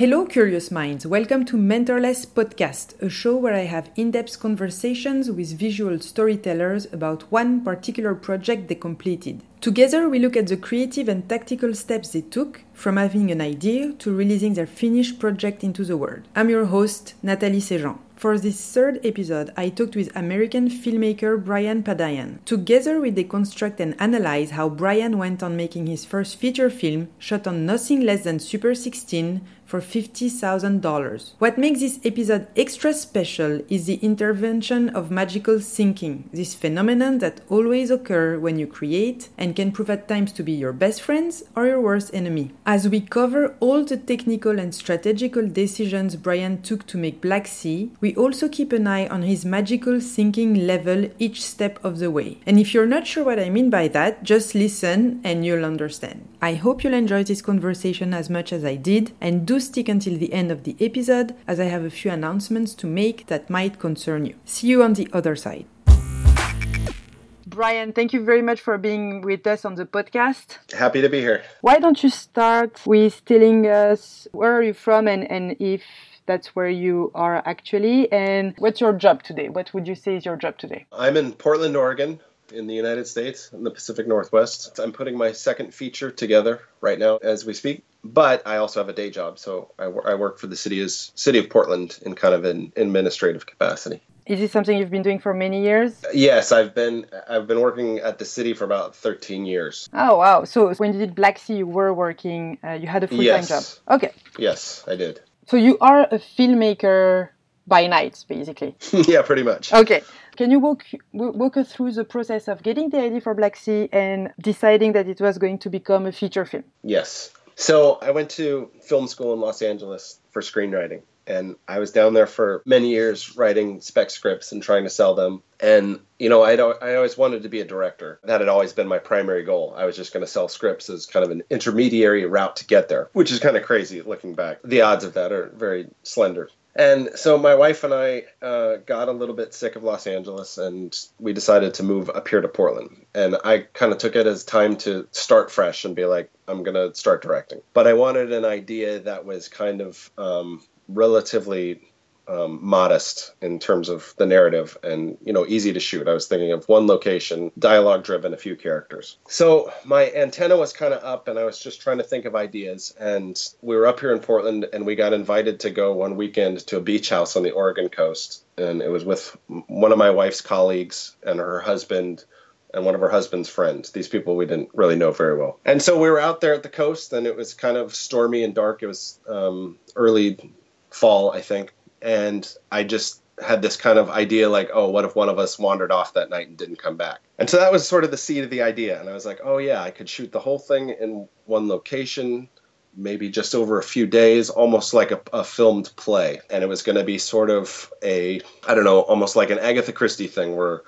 Hello, curious minds. Welcome to Mentorless Podcast, a show where I have in depth conversations with visual storytellers about one particular project they completed. Together, we look at the creative and tactical steps they took from having an idea to releasing their finished project into the world. I'm your host, Nathalie Sejean. For this third episode, I talked with American filmmaker Brian Padian. Together, we deconstruct and analyze how Brian went on making his first feature film, shot on nothing less than Super 16, for $50,000. What makes this episode extra special is the intervention of magical thinking, this phenomenon that always occurs when you create and can prove at times to be your best friends or your worst enemy. As we cover all the technical and strategical decisions Brian took to make Black Sea, we also keep an eye on his magical thinking level each step of the way. And if you're not sure what I mean by that, just listen and you'll understand. I hope you'll enjoy this conversation as much as I did and do stick until the end of the episode as I have a few announcements to make that might concern you. See you on the other side. Brian, thank you very much for being with us on the podcast. Happy to be here. Why don't you start with telling us where are you from and, and if that's where you are actually and what's your job today? What would you say is your job today? I'm in Portland, Oregon in the United States in the Pacific Northwest. I'm putting my second feature together right now as we speak. But I also have a day job, so I, I work for the city as city of Portland in kind of an administrative capacity. Is this something you've been doing for many years? Yes, I've been I've been working at the city for about 13 years. Oh wow! So when you did Black Sea, you were working. Uh, you had a full time Yes. job. Okay. Yes, I did. So you are a filmmaker by night, basically. yeah, pretty much. Okay. Can you walk walk us through the process of getting the idea for Black Sea and deciding that it was going to become a feature film? Yes. So I went to film school in Los Angeles for screenwriting. And I was down there for many years writing spec scripts and trying to sell them. And, you know, I'd, I always wanted to be a director. That had always been my primary goal. I was just going to sell scripts as kind of an intermediary route to get there, which is kind of crazy looking back. The odds of that are very slender. And so my wife and I uh, got a little bit sick of Los Angeles, and we decided to move up here to Portland. And I kind of took it as time to start fresh and be like, I'm gonna start directing. But I wanted an idea that was kind of um, relatively um, modest in terms of the narrative and you know easy to shoot. I was thinking of one location, dialogue driven, a few characters. So my antenna was kind of up, and I was just trying to think of ideas. And we were up here in Portland, and we got invited to go one weekend to a beach house on the Oregon coast, and it was with one of my wife's colleagues and her husband and one of her husband's friends. These people we didn't really know very well. And so we were out there at the coast, and it was kind of stormy and dark. It was um, early fall, I think. And I just had this kind of idea like, oh, what if one of us wandered off that night and didn't come back? And so that was sort of the seed of the idea. And I was like, oh, yeah, I could shoot the whole thing in one location. Maybe just over a few days, almost like a, a filmed play. And it was going to be sort of a, I don't know, almost like an Agatha Christie thing where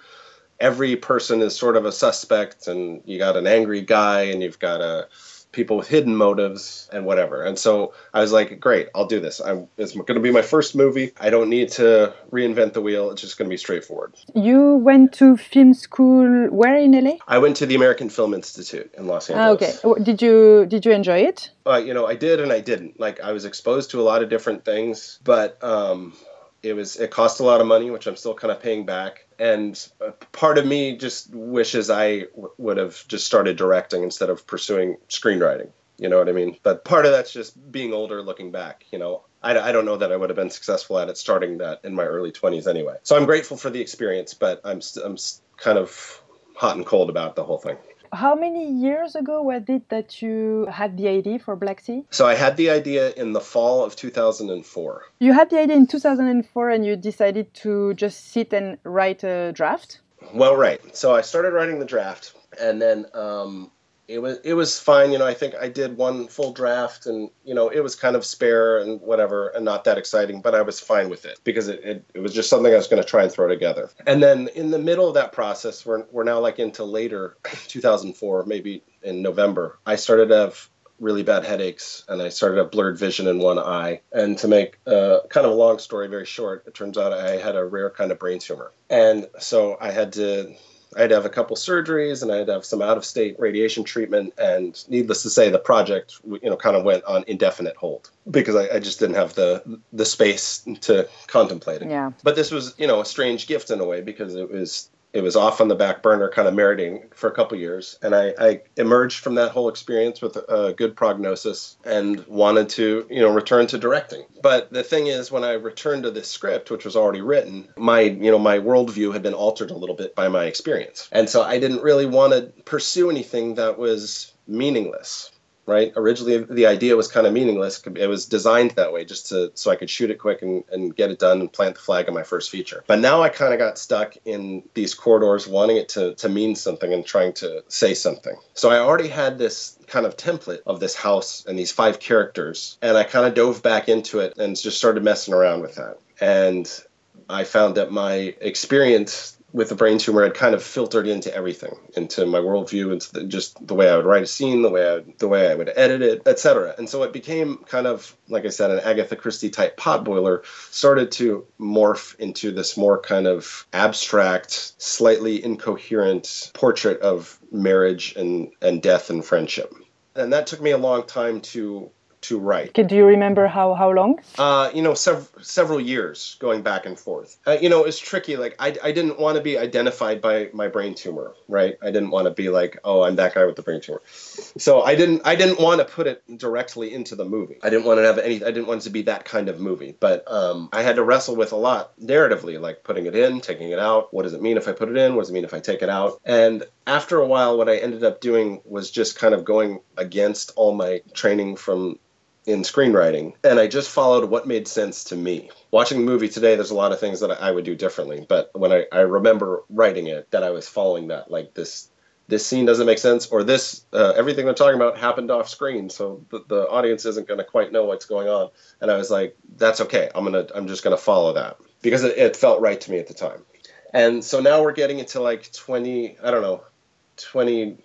every person is sort of a suspect and you got an angry guy and you've got a people with hidden motives and whatever. And so i was like great i'll do this. I'm, it's going to be my first movie. I don't need to reinvent the wheel. It's just going to be straightforward. You went to film school where in LA? i went to the american film institute in los Ah, angeles. Okay. Did you did you enjoy it? uh, you know i did and i didn't. Like i was exposed to a lot of different things but um it was it cost a lot of money which i'm still kind of paying back and part of me just wishes i w- would have just started directing instead of pursuing screenwriting you know what i mean? But part of that's just being older looking back you know? I, I don't know that i would have been successful at it starting that in my early 20s anyway. So i'm grateful for the experience but i'm, st- I'm s- kind of hot and cold about the whole thing How many years ago was it that you had the idea for Black Sea? so i had the idea in the fall of 2004 You had the idea in 2004 and you decided to just sit and write a draft? Well, right. So I started writing the draft, and then um, it was it was fine. You know, I think I did one full draft, and you know, it was kind of spare and whatever, and not that exciting. But I was fine with it because it, it, it was just something I was going to try and throw together. And then in the middle of that process, we're we're now like into later 2004, maybe in November. I started to have really bad headaches and I started to have blurred vision in one eye. And to make uh, kind of a long story very short, it turns out I had a rare kind of brain tumor. And so I had to I had to have a couple surgeries and I had to have some out of state radiation treatment. And needless to say, the project, you know, kind of went on indefinite hold because I, I just didn't have the the space to contemplate it. Yeah. But this was, you know, a strange gift in a way because it was it was off on the back burner, kind of meriting for a couple years. And I, I, emerged from that whole experience with a good prognosis and wanted to, you know, return to directing. But the thing is, when I returned to this script, which was already written, my, you know, my worldview had been altered a little bit by my experience. And so I didn't really want to pursue anything that was meaningless right? Originally, the idea was kind of meaningless. It was designed that way just to so I could shoot it quick and, and get it done and plant the flag on my first feature. But now I kind of got stuck in these corridors, wanting it to, to mean something and trying to say something. So I already had this kind of template of this house and these five characters, and I kind of dove back into it and just started messing around with that. And I found that my experience with the brain tumor had kind of filtered into everything, into my worldview, into the, just the way I would write a scene, the way I would, the way I would edit it, etc. And so it became kind of, like I said, an Agatha Christie type potboiler. Started to morph into this more kind of abstract, slightly incoherent portrait of marriage and and death and friendship. And that took me a long time to to write. Do you remember how how long? Uh, you know, sev- several years going back and forth. Uh, you know, it's tricky. Like I, I didn't want to be identified by my brain tumor, right? I didn't want to be like, oh, I'm that guy with the brain tumor. So I didn't I didn't want to put it directly into the movie. I didn't want to have any. I didn't want it to be that kind of movie. But um, I had to wrestle with a lot narratively, like putting it in, taking it out. What does it mean if I put it in? What does it mean if I take it out? And after a while, what I ended up doing was just kind of going against all my training from in screenwriting, and I just followed what made sense to me. Watching the movie today, there's a lot of things that I would do differently, but when I, I remember writing it, that I was following that. Like this, this scene doesn't make sense, or this, uh, everything they're talking about happened off screen, so the, the audience isn't going to quite know what's going on. And I was like, that's okay. I'm gonna, I'm just gonna follow that because it, it felt right to me at the time. And so now we're getting into like 20, I don't know, 20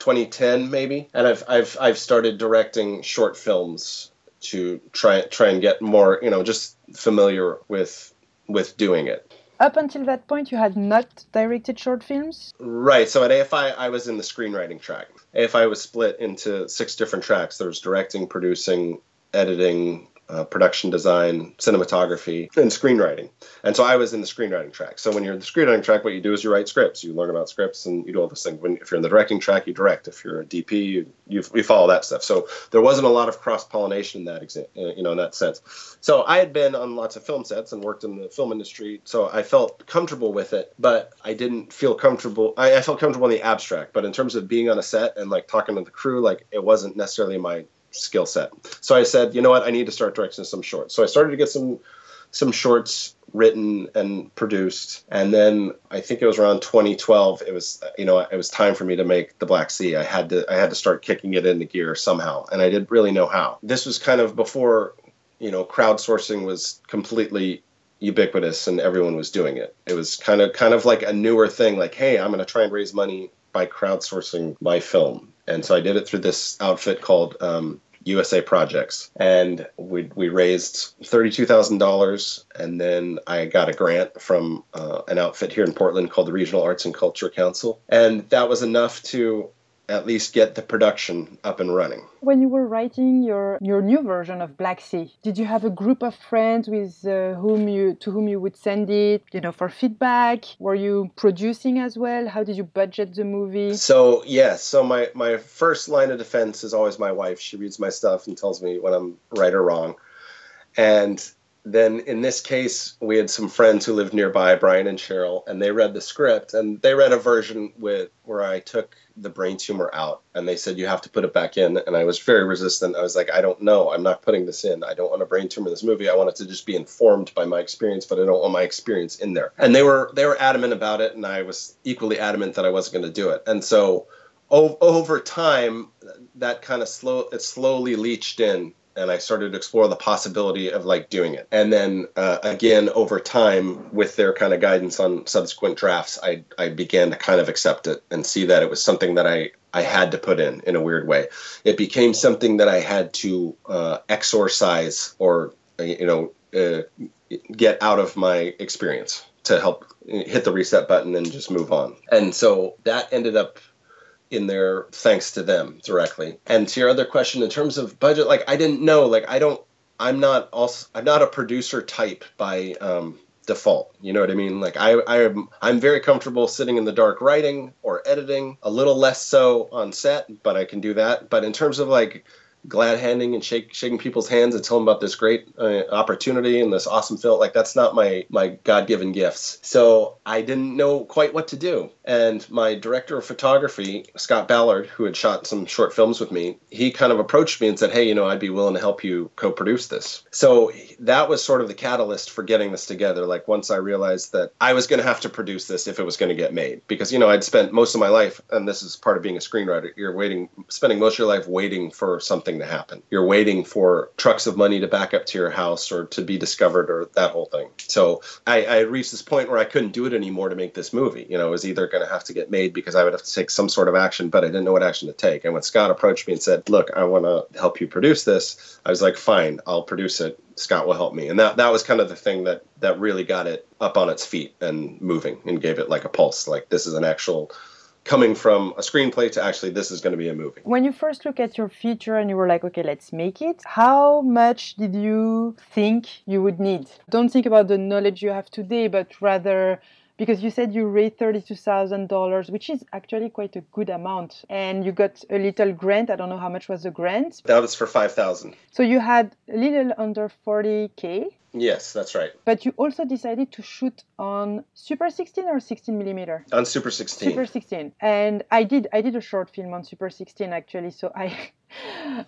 2010 maybe, and I've I've I've started directing short films to try try and get more you know just familiar with with doing it. Up until that point, you had not directed short films. Right. So at AFI, I was in the screenwriting track. AFI was split into six different tracks. There was directing, producing, editing, uh, production design, cinematography, and screenwriting. And so I was in the screenwriting track. So when you're in the screenwriting track, what you do is you write scripts. You learn about scripts and you do all this thing. When, if you're in the directing track, you direct. If you're a DP, you, you, you follow that stuff. So there wasn't a lot of cross pollination in that exa- uh, you know in that sense. So I had been on lots of film sets and worked in the film industry. So I felt comfortable with it, but I didn't feel comfortable. I, I felt comfortable in the abstract, but in terms of being on a set and like talking to the crew, like it wasn't necessarily my skill set. So I said, you know what, I need to start directing some shorts. So I started to get some some shorts written and produced. And then i think it was around 2012 it was you know it was time for me to make the black sea. I had to i had to start kicking it into gear somehow and i didn't really know how. This was kind of before you know crowdsourcing was completely ubiquitous and everyone was doing it. It was kind of kind of like a newer thing like hey i'm going to try and raise money by crowdsourcing my film and so I did it through this outfit called um, USA Projects, and we we raised thirty two thousand dollars, and then I got a grant from uh, an outfit here in Portland called the Regional Arts and Culture Council, and that was enough to at least get the production up and running. When you were writing your your new version of Black Sea, did you have a group of friends with uh, whom you to whom you would send it, you know, for feedback? Were you producing as well? How did you budget the movie? So yes, so my my first line of defense is always my wife. She reads my stuff and tells me when I'm right or wrong, and then in this case, we had some friends who lived nearby, Brian and Cheryl, and they read the script and they read a version with where I took the brain tumor out and they said you have to put it back in and I was very resistant. I was like, I don't know. I'm not putting this in. I don't want a brain tumor in this movie. I want it to just be informed by my experience, but I don't want my experience in there. And they were they were adamant about it and I was equally adamant that I wasn't going to do it. And so over time that kind of slow it slowly leached in and I started to explore the possibility of like doing it. And then uh, again, over time, with their kind of guidance on subsequent drafts, I I began to kind of accept it and see that it was something that I I had to put in in a weird way. It became something that I had to uh, exorcise or you know uh, get out of my experience to help hit the reset button and just move on. And so that ended up in there thanks to them directly. And to your other question in terms of budget, like I didn't know, like I don't I'm not also I'm not a producer type by um, default. You know what I mean? Like I, I am I'm very comfortable sitting in the dark writing or editing. A little less so on set, but I can do that. But in terms of like glad handing and shake, shaking people's hands and telling them about this great uh, opportunity and this awesome film. Like that's not my my God given gifts. So I didn't know quite what to do. And my director of photography, Scott Ballard, who had shot some short films with me, he kind of approached me and said, "Hey, you know, I'd be willing to help you co-produce this." So that was sort of the catalyst for getting this together. Like once I realized that I was going to have to produce this if it was going to get made, because you know I'd spent most of my life, and this is part of being a screenwriter. You're waiting, spending most of your life waiting for something to happen. You're waiting for trucks of money to back up to your house or to be discovered or that whole thing. So I, I reached this point where I couldn't do it anymore to make this movie. You know, it was either going to have to get made because I would have to take some sort of action, but I didn't know what action to take. And when Scott approached me and said, "Look, I want to help you produce this," I was like, "Fine, I'll produce it. Scott will help me." And that that was kind of the thing that that really got it up on its feet and moving and gave it like a pulse. Like this is an actual coming from a screenplay to actually this is going to be a movie. When you first look at your feature and you were like, okay, let's make it, how much did you think you would need? Don't think about the knowledge you have today, but rather because you said you raised $32,000, which is actually quite a good amount. And you got a little grant. I don't know how much was the grant. That was for 5,000. So you had a little under 40K. Yes, that's right. But you also decided to shoot on Super 16 or 16 millimeter? On Super 16. Super 16. And I did I did a short film on Super 16 actually. So I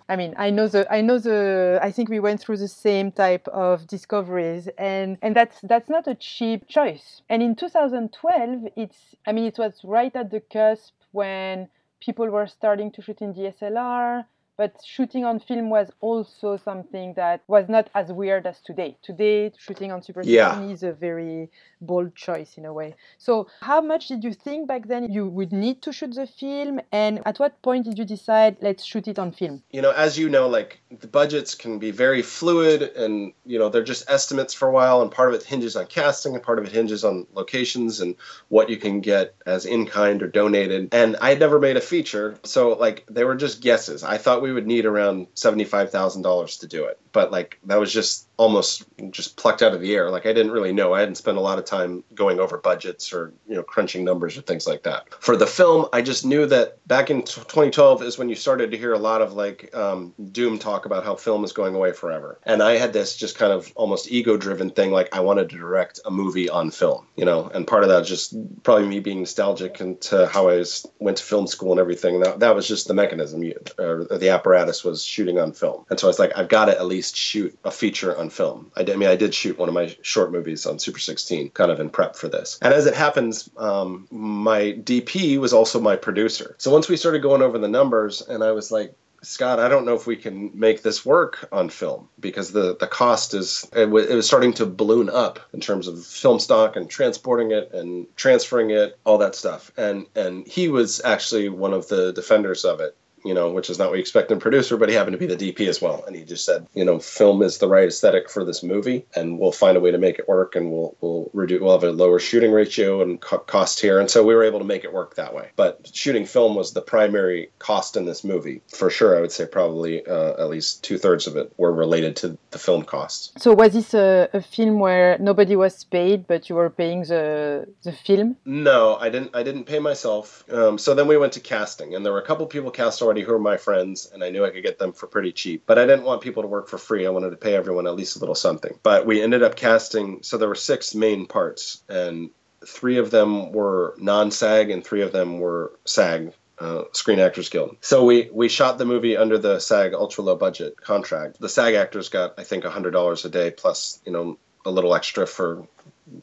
I mean, I know the I know the I think we went through the same type of discoveries and and that's that's not a cheap choice. And in 2012, it's I mean, it was right at the cusp when people were starting to shoot in DSLR but shooting on film was also something that was not as weird as today. Today, shooting on Super 16 yeah. is a very bold choice in a way. So, how much did you think back then you would need to shoot the film, and at what point did you decide let's shoot it on film? You know, as you know, like the budgets can be very fluid, and you know they're just estimates for a while, and part of it hinges on casting, and part of it hinges on locations and what you can get as in kind or donated. And I had never made a feature, so like they were just guesses. I thought we would need around $75,000 to do it. But like that was just almost just plucked out of the air. Like I didn't really know. I hadn't spent a lot of time going over budgets or you know crunching numbers or things like that. For the film, I just knew that back in 2012 is when you started to hear a lot of like um, doom talk about how film is going away forever. And I had this just kind of almost ego-driven thing, like I wanted to direct a movie on film, you know. And part of that just probably me being nostalgic into how I was, went to film school and everything. That that was just the mechanism, or the apparatus was shooting on film. And so I was like, I've got to at least shoot a feature on film. I, did, I mean, I did shoot one of my short movies on Super 16, kind of in prep for this. And as it happens, um, my DP was also my producer. So once we started going over the numbers, and I was like, Scott, I don't know if we can make this work on film because the, the cost is it, w- it was starting to balloon up in terms of film stock and transporting it and transferring it, all that stuff. And and he was actually one of the defenders of it you know, which is not what you expect in a producer, but he happened to be the DP as well. And he just said, you know, film is the right aesthetic for this movie, and we'll find a way to make it work, and we'll we'll reduce, we'll have a lower shooting ratio and co- cost here, and so we were able to make it work that way. But shooting film was the primary cost in this movie for sure. I would say probably uh, at least two thirds of it were related to the film costs. So was this a, a film where nobody was paid, but you were paying the the film? No, I didn't. I didn't pay myself. Um, so then we went to casting, and there were a couple people cast already who were my friends, and I knew I could get them for pretty cheap. But I didn't want people to work for free. I wanted to pay everyone at least a little something. But we ended up casting, so there were six main parts, and three of them were non-SAG, and three of them were SAG. Uh, Screen Actors Guild. So we we shot the movie under the SAG ultra low budget contract. The SAG actors got I think hundred dollars a day plus you know a little extra for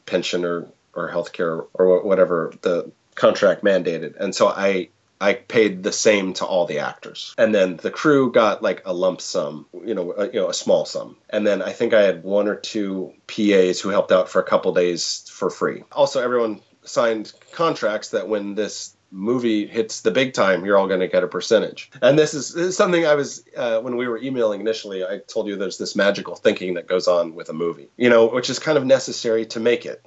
pension or or healthcare or whatever the contract mandated. And so I I paid the same to all the actors, and then the crew got like a lump sum, you know, a, you know, a small sum, and then I think I had one or two PAs who helped out for a couple days for free. Also, everyone signed contracts that when this movie hits the big time, you're all going to get a percentage. And this is, this is something I was, uh, when we were emailing initially, I told you there's this magical thinking that goes on with a movie, you know, which is kind of necessary to make it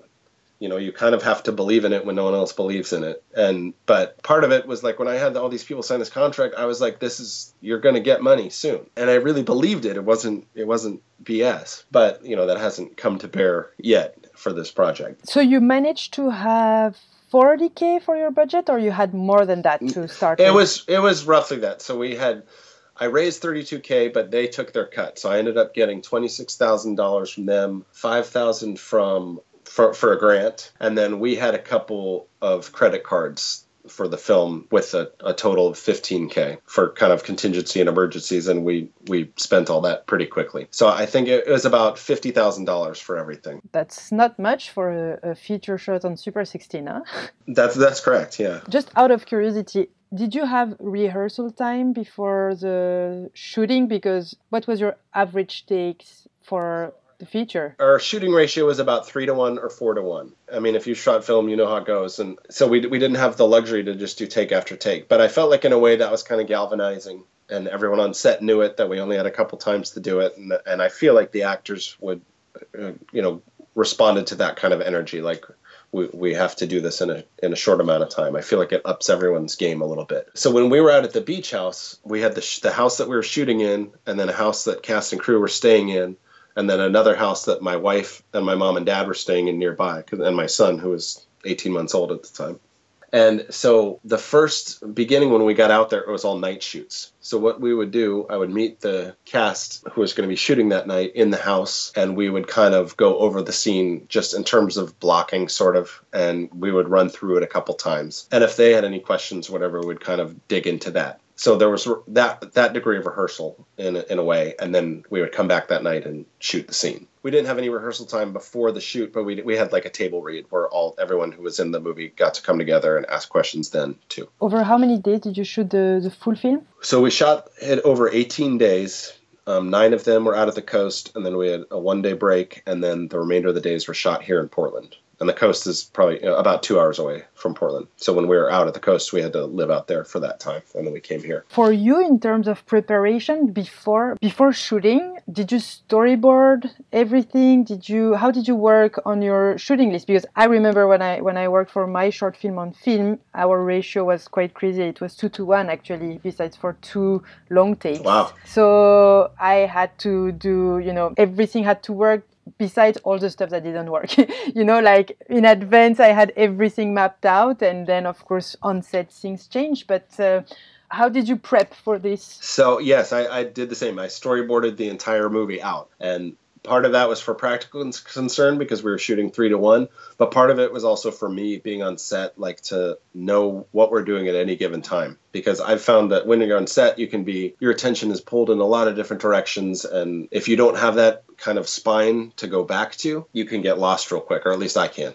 You know, you kind of have to believe in it when no one else believes in it. And but part of it was like when I had all these people sign this contract, I was like, this is you're going to get money soon. And I really believed it. It wasn't it wasn't BS. But, you know, that hasn't come to bear yet for this project. So you managed to have 40k for your budget or you had more than that to mm, start it with? was it was roughly that so we had i raised 32k but they took their cut so i ended up getting $26000 from them 5000 from for, for a grant. And then we had a couple of credit cards for the film with a, a total of 15k for kind of contingency and emergencies. And we we spent all that pretty quickly. So i think it, was about $50000 for everything. That's not much for a, a feature shot on Super 16, huh? that's that's correct yeah. Just out of curiosity, did you have rehearsal time before the shooting? Because what was your average takes for the feature? our shooting ratio was about three to one or four to one. I mean, if you shot film, you know how it goes, and so we we didn't have the luxury to just do take after take. But I felt like in a way that was kind of galvanizing, and everyone on set knew it that we only had a couple times to do it, and and I feel like the actors would, uh, you know, responded to that kind of energy, like. We, we have to do this in a in a short amount of time. I feel like it ups everyone's game a little bit. So when we were out at the beach house, we had the sh- the house that we were shooting in, and then a house that cast and crew were staying in, and then another house that my wife and my mom and dad were staying in nearby, and my son, who was 18 months old at the time. And so the first beginning when we got out there, it was all night shoots. So what we would do, I would meet the cast who was going to be shooting that night in the house, and we would kind of go over the scene just in terms of blocking, sort of, and we would run through it a couple times. And if they had any questions, whatever, we'd kind of dig into that. So there was that that degree of rehearsal in a, in a way, and then we would come back that night and shoot the scene. We didn't have any rehearsal time before the shoot, but we we had like a table read where all everyone who was in the movie got to come together and ask questions then too. Over how many days did you shoot the, the full film? So we shot it over 18 days. Um, nine of them were out at the coast, and then we had a one day break, and then the remainder of the days were shot here in Portland. And the coast is probably about two hours away from Portland. So when we were out at the coast, we had to live out there for that time, and then we came here. For you, in terms of preparation before before shooting, did you storyboard everything? Did you how did you work on your shooting list? Because I remember when I when I worked for my short film on film, our ratio was quite crazy. It was two to one actually, besides for two long takes. Wow. So I had to do you know everything had to work besides all the stuff that didn't work. You know like in advance i had everything mapped out and then of course on set things change but uh, how did you prep for this? So yes, I, I did the same. I storyboarded the entire movie out, and part of that was for practical concern because we were shooting three to one. But part of it was also for me being on set, like to know what we're doing at any given time. Because I've found that when you're on set, you can be your attention is pulled in a lot of different directions, and if you don't have that kind of spine to go back to, you can get lost real quick, or at least I can.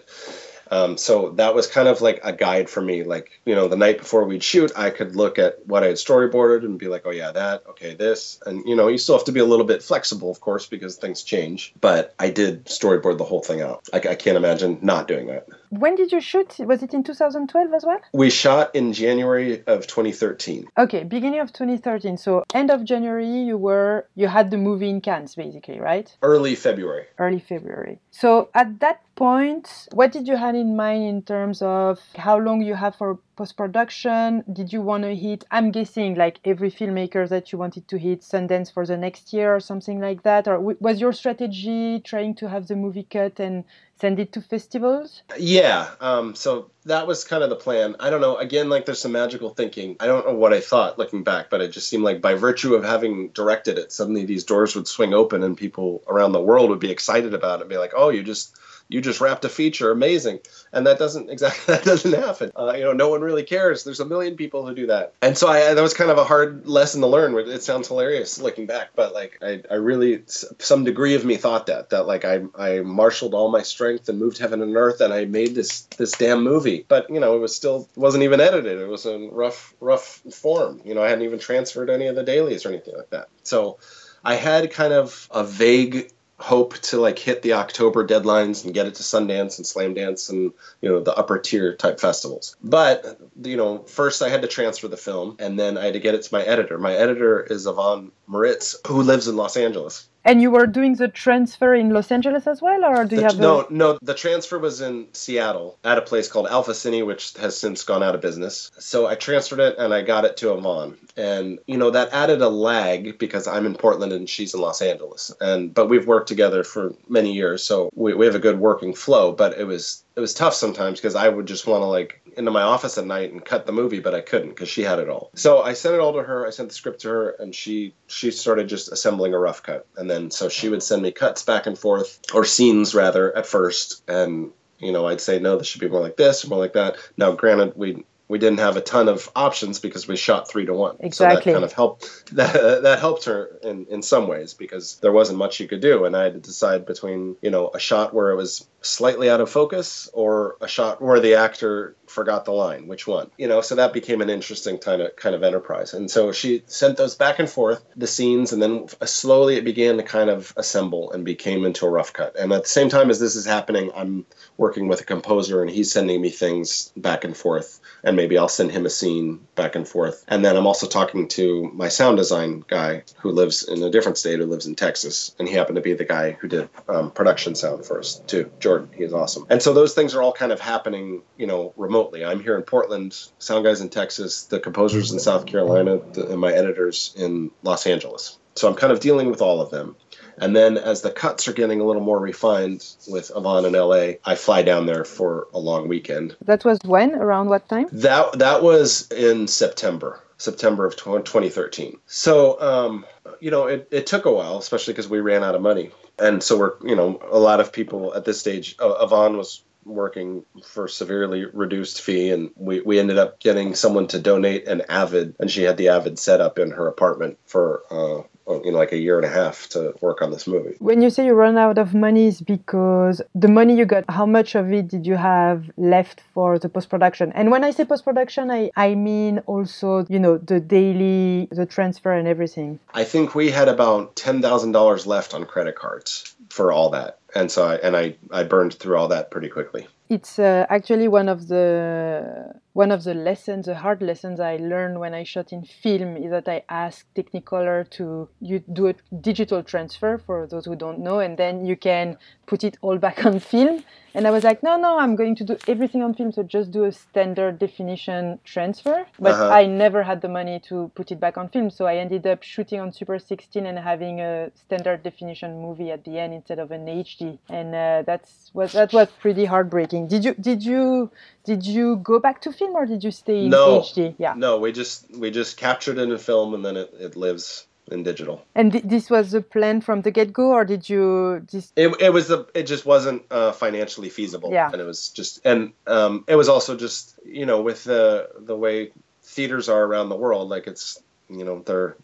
Um, so that was kind of like a guide for me. Like, you know, the night before we'd shoot, I could look at what I had storyboarded and be like, oh, yeah, that, okay, this. And, you know, you still have to be a little bit flexible, of course, because things change. But I did storyboard the whole thing out. I, I can't imagine not doing that. When did you shoot was it in 2012 as well We shot in January of 2013. okay beginning of 2013 so end of january you were you had the movie in cans basically right Early February. early February. So at that point, what did you have in mind in terms of how long you have for post production? Did you want to hit? I'm guessing like every filmmaker that you wanted to hit Sundance for the next year or something like that, or was your strategy trying to have the movie cut and send it to festivals? Yeah. Um, so that was kind of the plan. I don't know. Again, like there's some magical thinking. I don't know what I thought looking back, but it just seemed like by virtue of having directed it, suddenly these doors would swing open and people around the world would be excited about it and be like, oh, you just. You just wrapped a feature, amazing, and that doesn't exactly that doesn't happen. Uh, you know, no one really cares. There's a million people who do that, and so I that was kind of a hard lesson to learn. It sounds hilarious looking back, but like I, I really some degree of me thought that that like I I marshaled all my strength and moved heaven and earth, and I made this this damn movie. But you know, it was still wasn't even edited. It was in rough rough form. You know, I hadn't even transferred any of the dailies or anything like that. So I had kind of a vague hope to like hit the October deadlines and get it to Sundance and Slamdance and you know the upper tier type festivals. But you know, first I had to transfer the film and then I had to get it to my editor. My editor is Yvonne Moritz, who lives in Los Angeles. And you were doing the transfer in Los Angeles as well, or do the, you have no? a... No, the transfer was in Seattle at a place called Alpha Cine, which has since gone out of business. So I transferred it and I got it to Yvonne, and you know that added a lag because I'm in Portland and she's in Los Angeles, and but we've worked together for many years, so we, we have a good working flow. But it was it was tough sometimes because I would just want to like into my office at night and cut the movie, but I couldn't because she had it all. So I sent it all to her. I sent the script to her, and she she started just assembling a rough cut, and then so she would send me cuts back and forth or scenes rather at first, and you know I'd say no, this should be more like this or more like that. Now, granted, we we didn't have a ton of options because we shot three to one. Exactly. So that kind of helped. That, that helped her in, in some ways because there wasn't much you could do, and I had to decide between you know a shot where it was slightly out of focus or a shot where the actor forgot the line. Which one? You know, so that became an interesting kind of kind of enterprise. And so she sent those back and forth, the scenes, and then slowly it began to kind of assemble and became into a rough cut. And at the same time as this is happening, I'm working with a composer, and he's sending me things back and forth and maybe I'll send him a scene back and forth. And then I'm also talking to my sound design guy who lives in a different state, who lives in Texas, and he happened to be the guy who did um, production sound for us too. Jordan, he is awesome. And so those things are all kind of happening, you know, remotely. I'm here in Portland, sound guys in Texas, the composers in South Carolina, the, and my editors in Los Angeles. So I'm kind of dealing with all of them. And then as the cuts are getting a little more refined with Yvonne in LA, I fly down there for a long weekend. That was when? Around what time? That that was in September. September of 2013. So, um, you know, it, it took a while, especially because we ran out of money. And so we're, you know, a lot of people at this stage, uh, Yvonne was working for severely reduced fee and we, we ended up getting someone to donate an avid and she had the avid set up in her apartment for uh, you know like a year and a half to work on this movie. When you say you run out of money is because the money you got how much of it did you have left for the post-production? And when i say post-production i, I mean also you know the daily the transfer and everything. I think we had about $10000 left on credit cards for all that and so I and I I burned through all that pretty quickly. It's uh, actually one of the one of the lessons, the hard lessons I learned when I shot in film is that I asked Technicolor to you do a digital transfer for those who don't know, and then you can put it all back on film. And I was like, no, no, I'm going to do everything on film, so just do a standard definition transfer. But Uh-huh. I never had the money to put it back on film, so I ended up shooting on Super 16 and having a standard definition movie at the end instead of an HD, and uh, that's was that was pretty heartbreaking. Did you did you did you go back to film or did you stay in No. HD? Yeah. No, we just we just captured it in film and then it, it lives in digital. And th- this was the plan from the get go, or did you just? It, it was the it just wasn't uh, financially feasible. Yeah. And it was just and um, it was also just you know with the the way theaters are around the world, like it's you know they're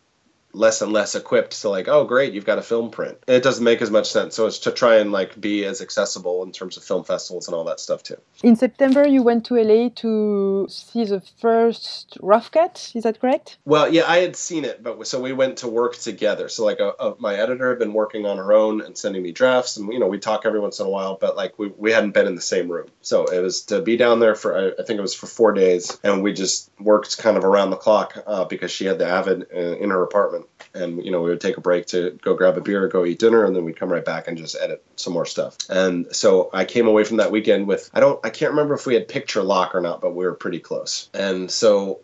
less and less equipped to like oh great you've got a film print it doesn't make as much sense so it's to try and like be as accessible in terms of film festivals and all that stuff too In September, you went to LA to see the first rough cut. Is that correct? Well, yeah, I had seen it, but so we went to work together. So like, a, a, my editor had been working on her own and sending me drafts, and you know, we talk every once in a while, but like we, we hadn't been in the same room. So it was to be down there for I, I think it was for four days, and we just worked kind of around the clock uh, because she had the Avid uh, in her apartment, and you know, we would take a break to go grab a beer, go eat dinner, and then we'd come right back and just edit some more stuff. And so I came away from that weekend with I don't I can't remember if we had picture lock or not, but we were pretty close. And so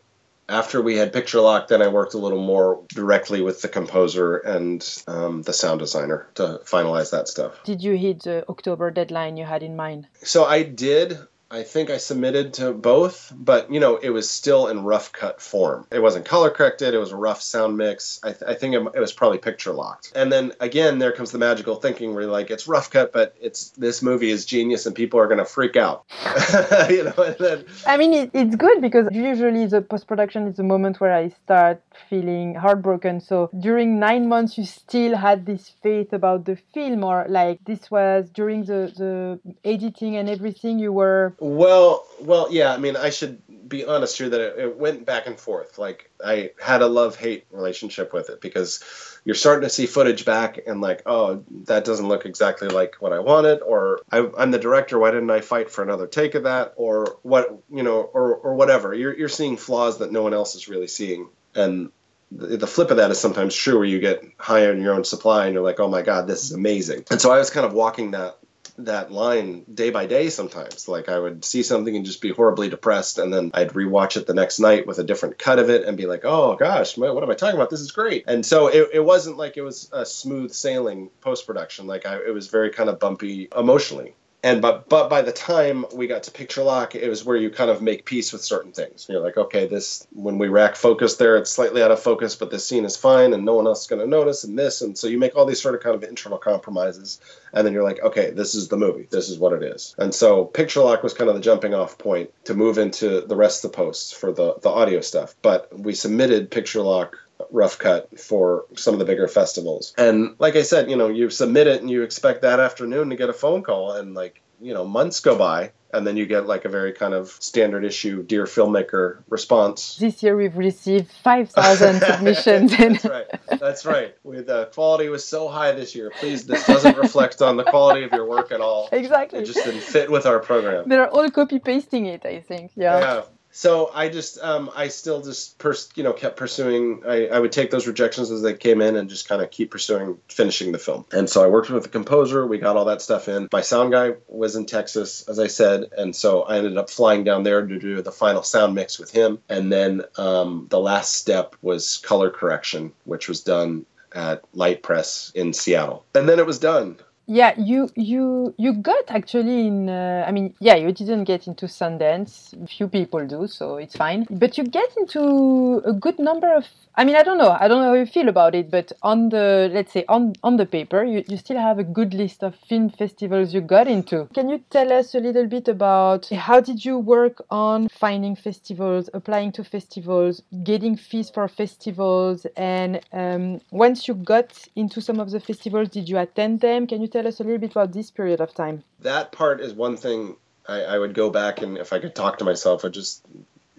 after we had picture lock, then I worked a little more directly with the composer and um, the sound designer to finalize that stuff. Did you hit the October deadline you had in mind? So I did. I think I submitted to both, but you know, it was still in rough cut form. It wasn't color corrected. It was a rough sound mix. I, th- I think it, it was probably picture locked. And then again, there comes the magical thinking where like, it's rough cut, but it's this movie is genius and people are going to freak out. you know, then I mean, it, it's good because usually the post production is the moment where I start feeling heartbroken. So during nine months, you still had this faith about the film, or like this was during the, the editing and everything, you were. Well, well, yeah. I mean, I should be honest here that it, it went back and forth. Like I had a love hate relationship with it because you're starting to see footage back and like, oh, that doesn't look exactly like what I wanted, or I, I'm the director. Why didn't I fight for another take of that, or what, you know, or or whatever. You're you're seeing flaws that no one else is really seeing, and the, the flip of that is sometimes true where you get high on your own supply and you're like, oh my God, this is amazing. And so I was kind of walking that that line day by day sometimes. Like I would see something and just be horribly depressed, and then I'd rewatch it the next night with a different cut of it and be like, oh gosh, what am I talking about? This is great. And so it, it wasn't like it was a smooth sailing post production. Like I, it was very kind of bumpy emotionally and but but by the time we got to picture lock it was where you kind of make peace with certain things. You're like okay this when we rack focus there it's slightly out of focus but this scene is fine and no one else is going to notice and this. And so you make all these sort of kind of internal compromises. And then you're like okay this is the movie. This is what it is. And so picture lock was kind of the jumping off point to move into the rest of the posts for the the audio stuff. But we submitted picture lock rough cut for some of the bigger festivals. And like I said, you know, you submit it and you expect that afternoon to get a phone call and like, you know, months go by and then you get like a very kind of standard issue dear filmmaker response. This year we've received 5000 submissions that's right. That's right. We, the uh, quality was so high this year please this doesn't reflect on the quality of your work at all. Exactly. It just didn't fit with our program. They're all copy pasting it i think. Yeah. Yeah so I just um, I still just pers- you know kept pursuing. I, I would take those rejections as they came in and just kind of keep pursuing finishing the film. And so I worked with the composer. We got all that stuff in. My sound guy was in Texas, as I said, and so I ended up flying down there to do the final sound mix with him. And then um, the last step was color correction, which was done at Light Press in Seattle. And then it was done yeah you you you got actually in uh, i mean yeah you didn't get into sundance. Few people do so it's fine. But you get into a good number of i mean i don't know. I don't know how you feel about it but on the let's say on on the paper you, you still have a good list of film festivals you got into. Can you tell us a little bit about how did you work on finding festivals applying to festivals getting fees for festivals and um, once you got into some of the festivals did you attend them? Can you tell us a little bit about this period of time? That part is one thing I, I would go back and if I could talk to myself, I'd just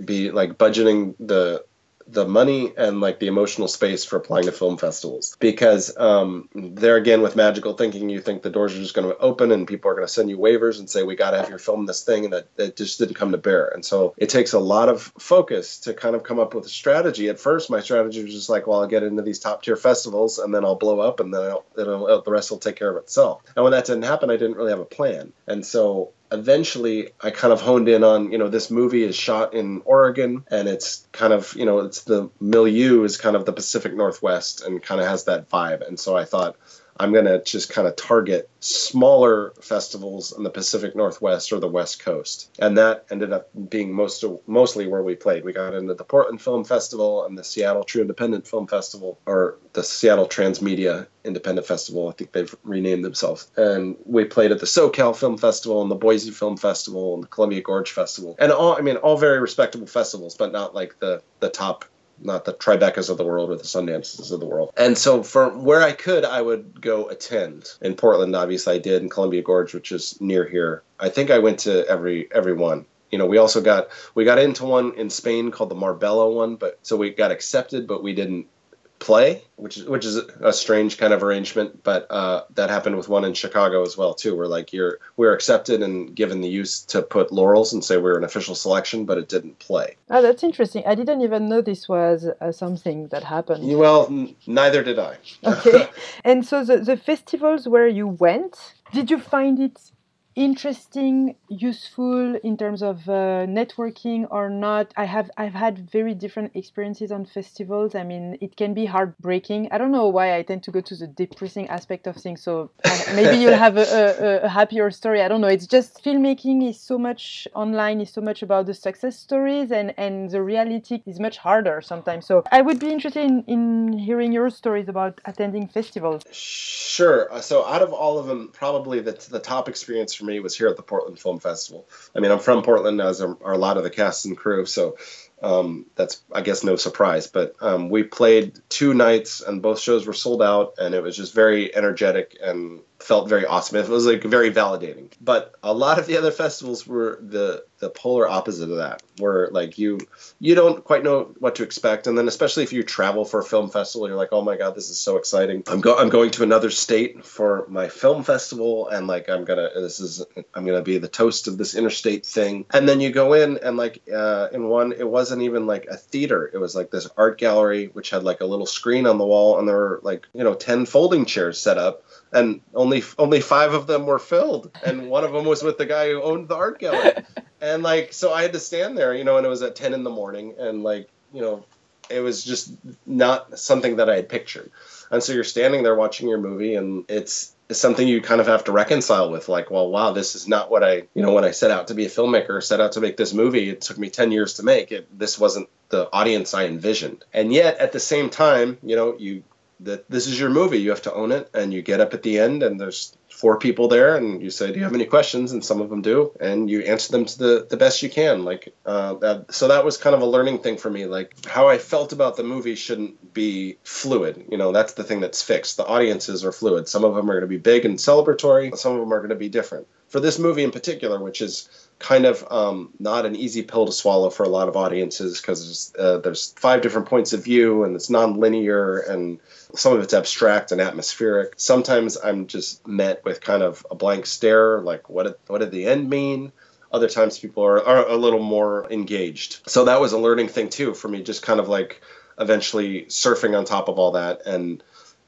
be like budgeting the the money and like the emotional space for applying to film festivals. Because um, there again with magical thinking you think the doors are just going to open and people are going to send you waivers and say we got to have your film this thing and that, that just didn't come to bear. And so it takes a lot of focus to kind of come up with a strategy. At first my strategy was just like well i'll get into these top tier festivals and then i'll blow up and then I'll, it'll, the rest will take care of itself. And when that didn't happen i didn't really have a plan. And so eventually I kind of honed in on, you know, this movie is shot in Oregon and it's kind of, you know, it's the milieu is kind of the Pacific Northwest and kind of has that vibe. And so I thought, I'm going to just kind of target smaller festivals in the Pacific Northwest or the West Coast. And that ended up being most mostly where we played. We got into the Portland Film Festival and the Seattle True Independent Film Festival, or the Seattle Transmedia Independent Festival. I think they've renamed themselves. And we played at the SoCal Film Festival and the Boise Film Festival and the Columbia Gorge Festival. And all, I mean, all very respectable festivals, but not like the, the top not the Tribecas of the world or the Sundances of the world. And so, from where I could, I would go attend. In Portland, obviously, I did. In Columbia Gorge, which is near here, I think I went to every every one. You know, we also got we got into one in Spain called the Marbella one, but so we got accepted, but we didn't play, which is which is a strange kind of arrangement. But uh, that happened with one in Chicago as well too, where like you're we're accepted and given the use to put laurels and say we're an official selection, but it didn't play. Oh, that's interesting. I didn't even know this was uh, something that happened. Well, n- neither did I. okay, and so the the festivals where you went, did you find it interesting useful in terms of uh, networking or not. I have i've had very different experiences on festivals. I mean it can be heartbreaking. I don't know why i tend to go to the depressing aspect of things so uh, maybe you'll have a, a, a, happier story. I don't know. It's just filmmaking is so much online is so much about the success stories and and the reality is much harder sometimes. So i would be interested in, in hearing your stories about attending festivals. Sure. So out of all of them probably the, the top experience for me was here at the Portland Film Festival. I mean, I'm from Portland, as are, a lot of the cast and crew, so um, that's I guess no surprise. But um, we played two nights, and both shows were sold out, and it was just very energetic and felt very awesome. It was like very validating. But a lot of the other festivals were the the polar opposite of that, where like you you don't quite know what to expect, and then especially if you travel for a film festival, you're like, oh my god, this is so exciting. I'm go I'm going to another state for my film festival, and like I'm gonna this is I'm gonna be the toast of this interstate thing, and then you go in and like uh, in one it wasn't even like a theater, it was like this art gallery which had like a little screen on the wall, and there were like you know ten folding chairs set up and only only five of them were filled, and one of them was with the guy who owned the art gallery, and like so I had to stand there, you know, and it was at ten in the morning, and like you know, it was just not something that I had pictured, and so you're standing there watching your movie, and it's it's something you kind of have to reconcile with like well wow this is not what i you know when i set out to be a filmmaker set out to make this movie it took me 10 years to make. It this wasn't the audience i envisioned. And yet at the same time you know you that this is your movie. You have to own it, and you get up at the end, and there's four people there, and you say, "Do you have any questions?" And some of them do, and you answer them to the the best you can. Like uh, that. So that was kind of a learning thing for me. Like how I felt about the movie shouldn't be fluid. You know, that's the thing that's fixed. The audiences are fluid. Some of them are going to be big and celebratory. Some of them are going to be different. For this movie in particular, which is kind of um, not an easy pill to swallow for a lot of audiences because there's, uh, there's five different points of view and it's non-linear and some of it's abstract and atmospheric. Sometimes I'm just met with kind of a blank stare, like what did, what did the end mean? Other times people are, are a little more engaged. So that was a learning thing too for me, just kind of like eventually surfing on top of all that and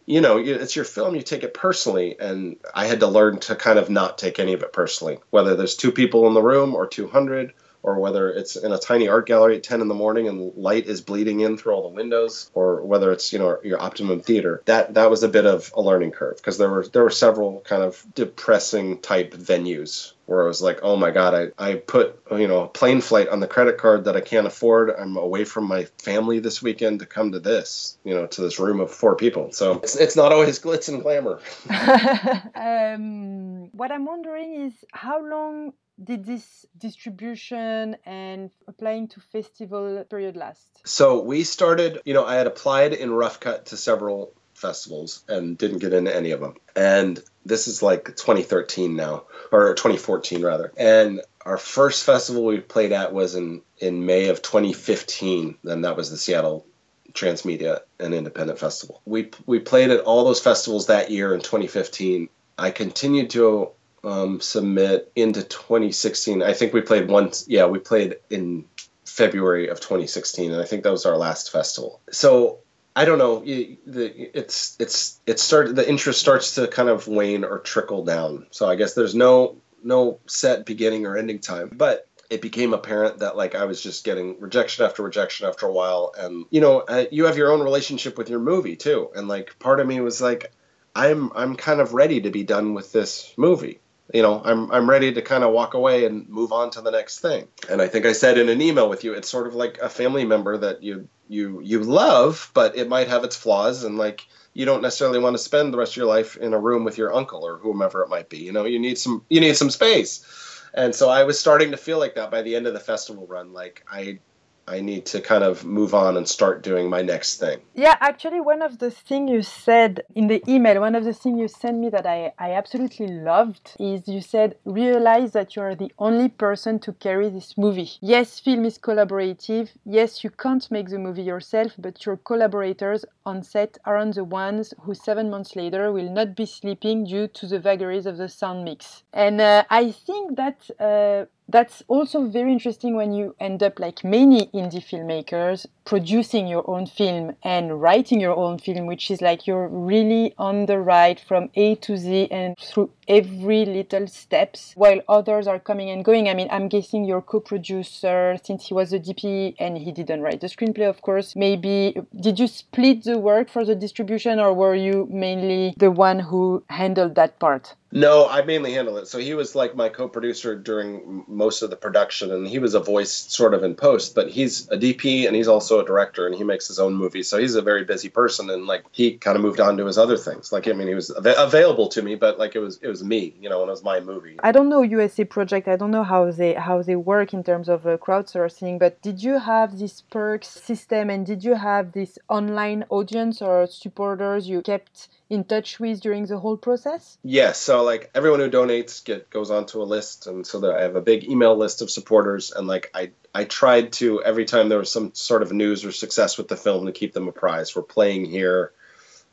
you know, it's your film, you take it personally. And I had to learn to kind of not take any of it personally, whether there's two people in the room or 200, or whether it's in a tiny art gallery at 10 in the morning and light is bleeding in through all the windows, or whether it's, you know, your optimum theater. That that was a bit of a learning curve because there were there were several kind of depressing type venues where I was like, oh my God, I, I put, you know, a plane flight on the credit card that I can't afford. I'm away from my family this weekend to come to this, you know, to this room of four people. So it's, it's not always glitz and glamour. um, what I'm wondering is how long did this distribution and applying to festival period last? So we started, you know, I had applied in Rough Cut to several festivals and didn't get into any of them. And this is like 2013 now, or 2014 rather. And our first festival we played at was in in May of 2015. Then that was the Seattle Transmedia and Independent Festival. We we played at all those festivals that year in 2015. I continued to um, submit into 2016. I think we played once. Yeah, we played in February of 2016, and I think that was our last festival. So I don't know. It's it's it started. The interest starts to kind of wane or trickle down. So I guess there's no no set beginning or ending time, but it became apparent that like I was just getting rejection after rejection after a while, and you know, uh, you have your own relationship with your movie too, and like part of me was like, I'm I'm kind of ready to be done with this movie you know i'm i'm ready to kind of walk away and move on to the next thing. And i think i said in an email with you it's sort of like a family member that you you you love but it might have its flaws and like you don't necessarily want to spend the rest of your life in a room with your uncle or whomever it might be you know? You need some you need some space. And so i was starting to feel like that by the end of the festival run like i I need to kind of move on and start doing my next thing. Yeah, actually, one of the things you said in the email, one of the things you sent me that I, I absolutely loved is you said, realize that you're the only person to carry this movie. Yes, film is collaborative. Yes, you can't make the movie yourself, but your collaborators on set aren't the ones who seven months later will not be sleeping due to the vagaries of the sound mix. And uh, I think that uh, that's also very interesting when you end up like many indie filmmakers producing your own film and writing your own film which is like you're really on the ride from a to z and through every little steps while others are coming and going i mean i'm guessing your co-producer since he was the dp and he didn't write the screenplay of course maybe did you split the work for the distribution or were you mainly the one who handled that part no, I mainly handle it. So he was like my co-producer during most of the production, and he was a voice sort of in post. But he's a DP and he's also a director, and he makes his own movies. So he's a very busy person, and like he kind of moved on to his other things. Like I mean, he was av- available to me, but like it was it was me, you know, and it was my movie. I don't know USA Project. I don't know how they how they work in terms of uh, crowdsourcing. But did you have this perks system, and did you have this online audience or supporters you kept in touch with during the whole process? Yes. So like everyone who donates get goes onto a list, and so that I have a big email list of supporters, and like I I tried to every time there was some sort of news or success with the film to keep them apprised. We're playing here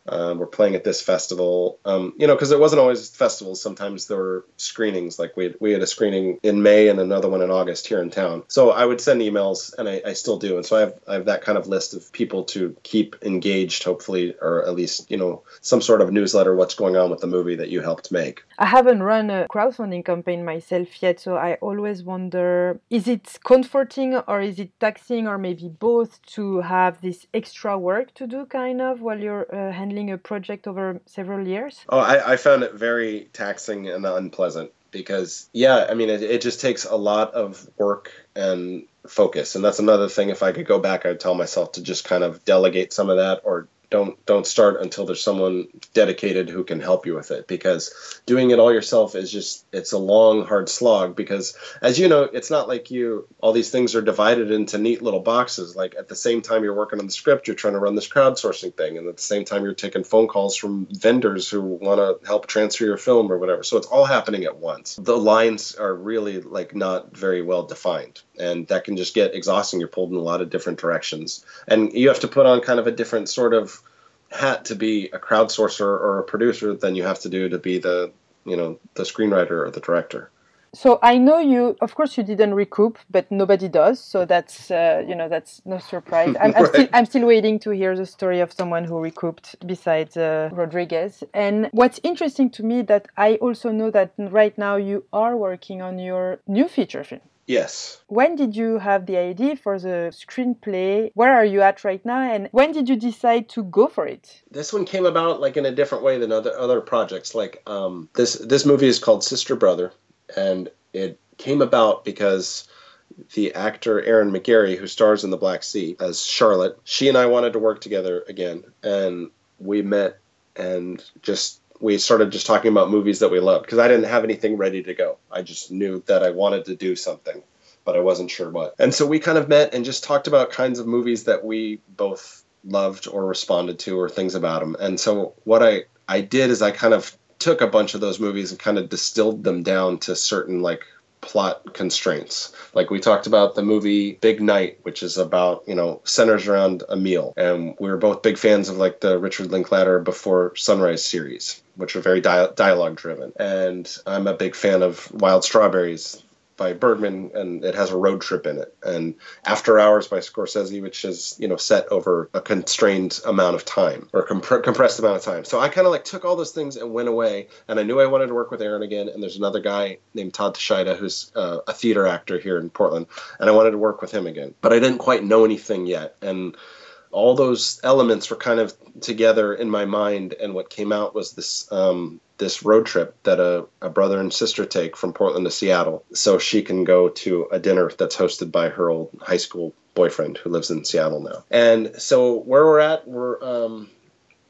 um, we're playing at this festival. Um, you know, because it wasn't always festivals. Sometimes there were screenings. Like we we had a screening in May and another one in August here in town. So I would send emails, and I, I still do. And so I have I have that kind of list of people to keep engaged, hopefully, or at least you know some sort of newsletter. What's going on with the movie that you helped make? I haven't run a crowdfunding campaign myself yet, so I always wonder: is it comforting or is it taxing, or maybe both, to have this extra work to do, kind of, while you're uh, handling a project over several years? Oh, I, I found it very taxing and unpleasant because, yeah, I mean, it, it just takes a lot of work and focus. And that's another thing. If I could go back, I'd tell myself to just kind of delegate some of that or don't don't start until there's someone dedicated who can help you with it because doing it all yourself is just it's a long hard slog because as you know it's not like you all these things are divided into neat little boxes. Like at the same time you're working on the script you're trying to run this crowdsourcing thing and at the same time you're taking phone calls from vendors who want to help transfer your film or whatever. So it's all happening at once. The lines are really like not very well defined and that can just get exhausting. You're pulled in a lot of different directions. And you have to put on kind of a different sort of hat to be a crowdsourcer or a producer than you have to do to be the you know the screenwriter or the director. So i know you of course you didn't recoup but nobody does. So that's uh, you know that's no surprise. I'm, I'm, still, I'm, still, waiting to hear the story of someone who recouped besides uh, rodriguez. And what's interesting to me that i also know that right now you are working on your new feature film Yes. When did you have the idea for the screenplay? Where are you at right now? And when did you decide to go for it? This one came about like in a different way than other other projects. Like um, this this movie is called Sister Brother, and it came about because the actor Erin McGarry, who stars in The Black Sea as Charlotte, she and I wanted to work together again, and we met and just we started just talking about movies that we loved because I didn't have anything ready to go. I just knew that I wanted to do something, but I wasn't sure what. And so we kind of met and just talked about kinds of movies that we both loved or responded to or things about them. And so what I I did is I kind of took a bunch of those movies and kind of distilled them down to certain like plot constraints. Like we talked about the movie Big Night, which is about, you know, centers around a meal. And we were both big fans of like the Richard Linklater Before Sunrise series, which are very dialogue driven. And I'm a big fan of Wild Strawberries, by Bergman, and it has a road trip in it. And After Hours by Scorsese, which is you know set over a constrained amount of time or comp- compressed amount of time. So I kind of like took all those things and went away. And I knew I wanted to work with Erin again. And there's another guy named Todd Tashida who's uh, a theater actor here in Portland, and I wanted to work with him again. But I didn't quite know anything yet, and all those elements were kind of together in my mind, and what came out was this um, this road trip that a, a brother and sister take from Portland to Seattle, so she can go to a dinner that's hosted by her old high school boyfriend who lives in Seattle now. And so where we're at, we're um,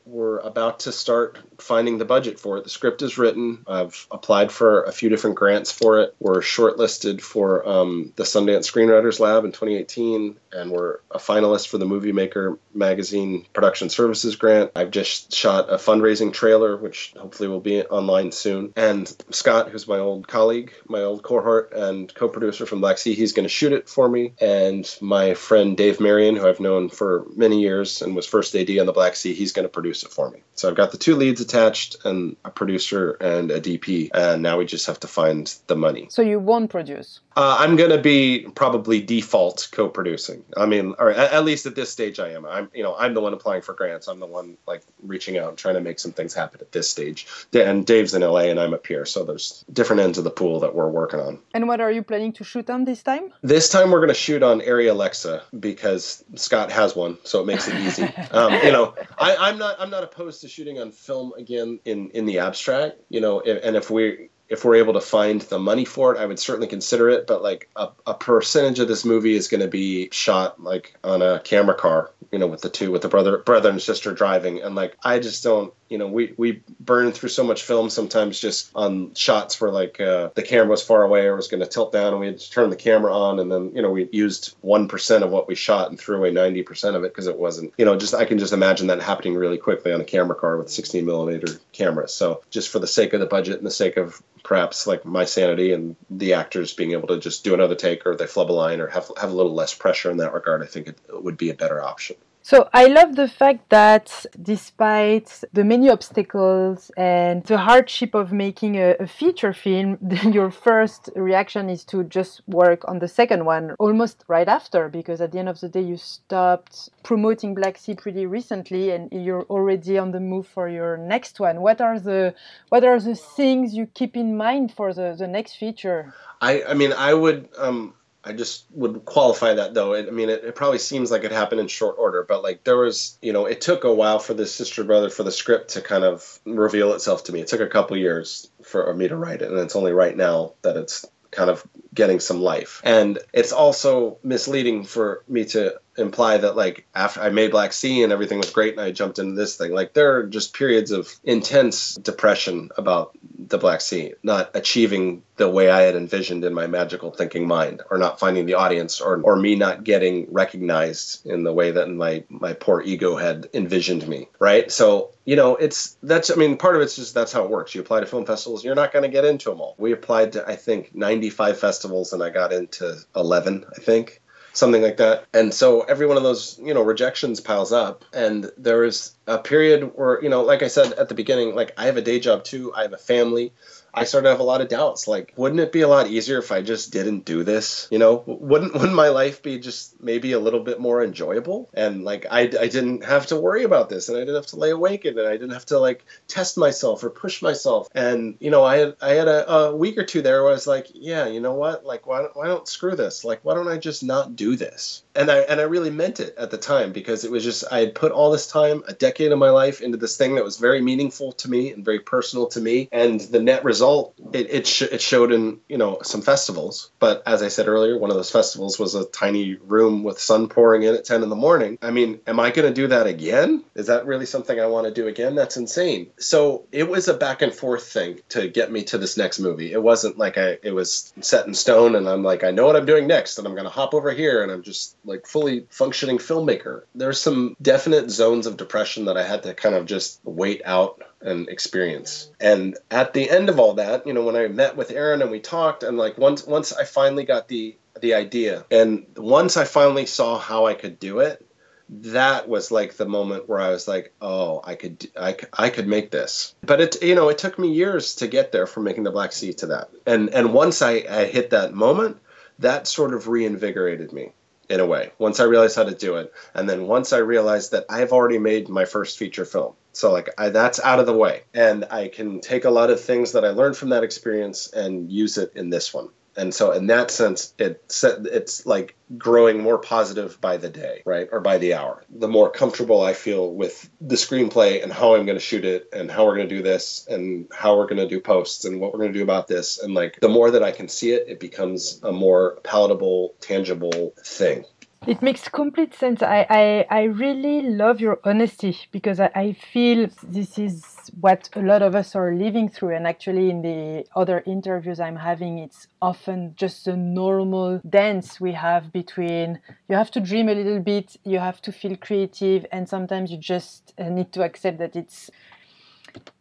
we're about to start finding the budget for it. The script is written. I've applied for a few different grants for it. We're shortlisted for um, the Sundance Screenwriters Lab in 2018, and we're a finalist for the Movie Maker Magazine Production Services Grant. I've just shot a fundraising trailer, which hopefully will be online soon. And Scott, who's my old colleague, my old cohort and co-producer from Black Sea, he's going to shoot it for me. And my friend Dave Marion, who I've known for many years and was first AD on the Black Sea, he's going to produce it for me. So I've got the two leads attached and a producer and a DP, and now we just have to find the money. So you won't produce? Uh, I'm going to be probably default co-producing. I mean, or at, at, least at this stage, I am. I'm, you know, I'm the one applying for grants. I'm the one like reaching out and trying to make some things happen at this stage. And Dave's in LA, and I'm up here, so there's different ends of the pool that we're working on. And what are you planning to shoot on this time? This time we're going to shoot on Arri Alexa because Scott has one, so it makes it easy. um, you know, I, I'm not I'm not opposed to shooting on film again in in the abstract. You know, and if we if we're able to find the money for it, I would certainly consider it. But like a, a percentage of this movie is going to be shot like on a camera car, you know, with the two, with the brother, brother and sister driving. And like, I just don't, you know, we, we burn through so much film sometimes just on shots where like uh, the camera was far away or was going to tilt down and we had to turn the camera on. And then, you know, we used 1% of what we shot and threw away 90% of it because it wasn't, you know, just, I can just imagine that happening really quickly on a camera car with 16 millimeter cameras. So just for the sake of the budget and the sake of perhaps like my sanity and the actors being able to just do another take or they flub a line or have have a little less pressure in that regard, I think it would be a better option. So I love the fact that despite the many obstacles and the hardship of making a, a, feature film, your first reaction is to just work on the second one almost right after, because at the end of the day, you stopped promoting Black Sea pretty recently and you're already on the move for your next one. What are the what are the things you keep in mind for the, the next feature? I, I mean I would um I just would qualify that though. I mean, it, it, probably seems like it happened in short order, but like there was, you know, it took a while for the sister brother for the script to kind of reveal itself to me. It took a couple years for me to write it, and it's only right now that it's kind of getting some life. And it's also misleading for me to imply that like after I made Black Sea and everything was great and I jumped into this thing. Like there are just periods of intense depression about the Black Sea, not achieving the way I had envisioned in my magical thinking mind, or not finding the audience, or or me not getting recognized in the way that my my poor ego had envisioned me. Right. So you know, it's that's I mean, part of it's just that's how it works. You apply to film festivals, you're not going to get into them all. We applied to I think 95 festivals and I got into 11, I think something like that. And so every one of those, you know, rejections piles up. And there is a period where, you know, like I said at the beginning, like I have a day job too, I have a family. I started to have a lot of doubts. Like, wouldn't it be a lot easier if I just didn't do this? You know, wouldn't wouldn't my life be just maybe a little bit more enjoyable? And like, I, I didn't have to worry about this, and I didn't have to lay awake and I didn't have to like test myself or push myself. And you know, I had I had a, a week or two there where I was like, yeah, you know what? Like, why don't, why don't screw this? Like, why don't I just not do this? And I and I really meant it at the time because it was just I had put all this time, a decade of my life, into this thing that was very meaningful to me and very personal to me, and the net result result, it it, sh- it showed in you know some festivals. But as I said earlier, one of those festivals was a tiny room with sun pouring in at ten in the morning. I mean, am I going to do that again? Is that really something I want to do again? That's insane. So it was a back and forth thing to get me to this next movie. It wasn't like I it was set in stone and I'm like I know what I'm doing next and I'm going to hop over here and I'm just like fully functioning filmmaker. There's some definite zones of depression that I had to kind of just wait out and experience. And at the end of all that, you know, when I met with Erin and we talked, and like once once I finally got the the idea, and once I finally saw how I could do it, that was like the moment where I was like, oh, I could I, I could make this. But it you know it took me years to get there from making the Black Sea to that. And and once I, I hit that moment, that sort of reinvigorated me in a way once i realized how to do it. And then once i realized that i've already made my first feature film. So like I, that's out of the way. And i can take a lot of things that i learned from that experience and use it in this one and so in that sense it's it's like growing more positive by the day right? Or by the hour. The more comfortable i feel with the screenplay and how i'm going to shoot it and how we're going to do this and how we're going to do posts and what we're going to do about this. And like the more that i can see it it becomes a more palatable tangible thing. It makes complete sense. I, I, I really love your honesty because I, I feel this is what a lot of us are living through. And actually, in the other interviews I'm having, it's often just a normal dance we have between you have to dream a little bit, you have to feel creative, and sometimes you just need to accept that it's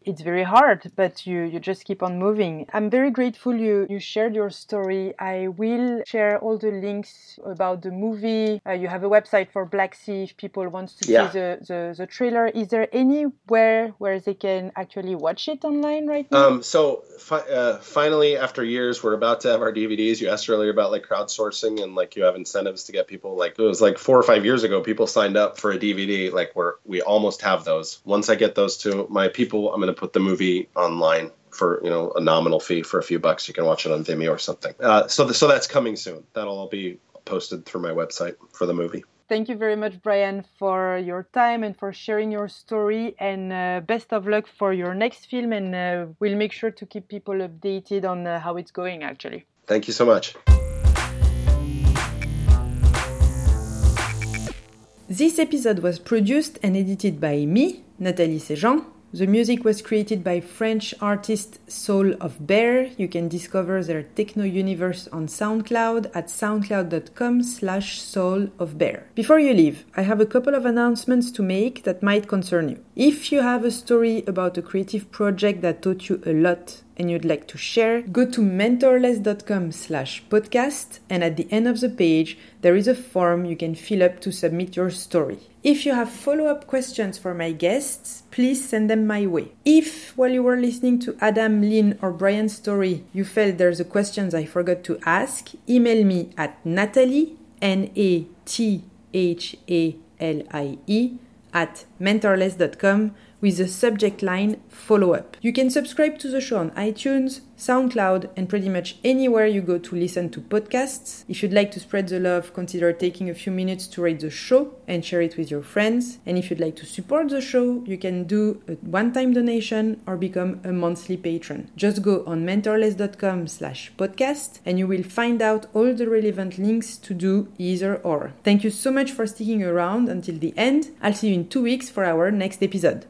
it's very hard, but you, you just keep on moving. I'm very grateful you, you shared your story. I will share all the links about the movie. Uh, you have a website for Black Sea if people want to yeah. see the, the, the, trailer. Is there anywhere where they can actually watch it online right now? Um, so fi- uh, finally, after years, we're about to have our DVDs. You asked earlier about like crowdsourcing and like you have incentives to get people like it was like four or five years ago, people signed up for a DVD. Like we're, we almost have those. Once I get those to my people, I'm going to put the movie online for you know a nominal fee for a few bucks. You can watch it on Vimeo or something. Uh, so the, so that's coming soon. That'll all be posted through my website for the movie. Thank you very much, Brian, for your time and for sharing your story. And uh, best of luck for your next film. And uh, we'll make sure to keep people updated on uh, how it's going, actually. Thank you so much. This episode was produced and edited by me, Nathalie Sejean. The music was created by French artist Soul of Bear. You can discover their techno universe on SoundCloud at soundcloud.com slash soul of bear. Before you leave, I have a couple of announcements to make that might concern you. If you have a story about a creative project that taught you a lot and you'd like to share, go to mentorless.com slash podcast and at the end of the page there is a form you can fill up to submit your story. If you have follow-up questions for my guests, please send them my way. If while you were listening to Adam, Lynn or Brian's story you felt there's a questions I forgot to ask, email me at nathalie, N-A-T-H-A-L-I-E at mentorless.com with the subject line follow up. You can subscribe to the show on iTunes, SoundCloud, and pretty much anywhere you go to listen to podcasts. If you'd like to spread the love, consider taking a few minutes to rate the show and share it with your friends. And if you'd like to support the show, you can do a one-time donation or become a monthly patron. Just go on mentorless.com slash podcast and you will find out all the relevant links to do either or. Thank you so much for sticking around until the end. I'll see you in two weeks for our next episode.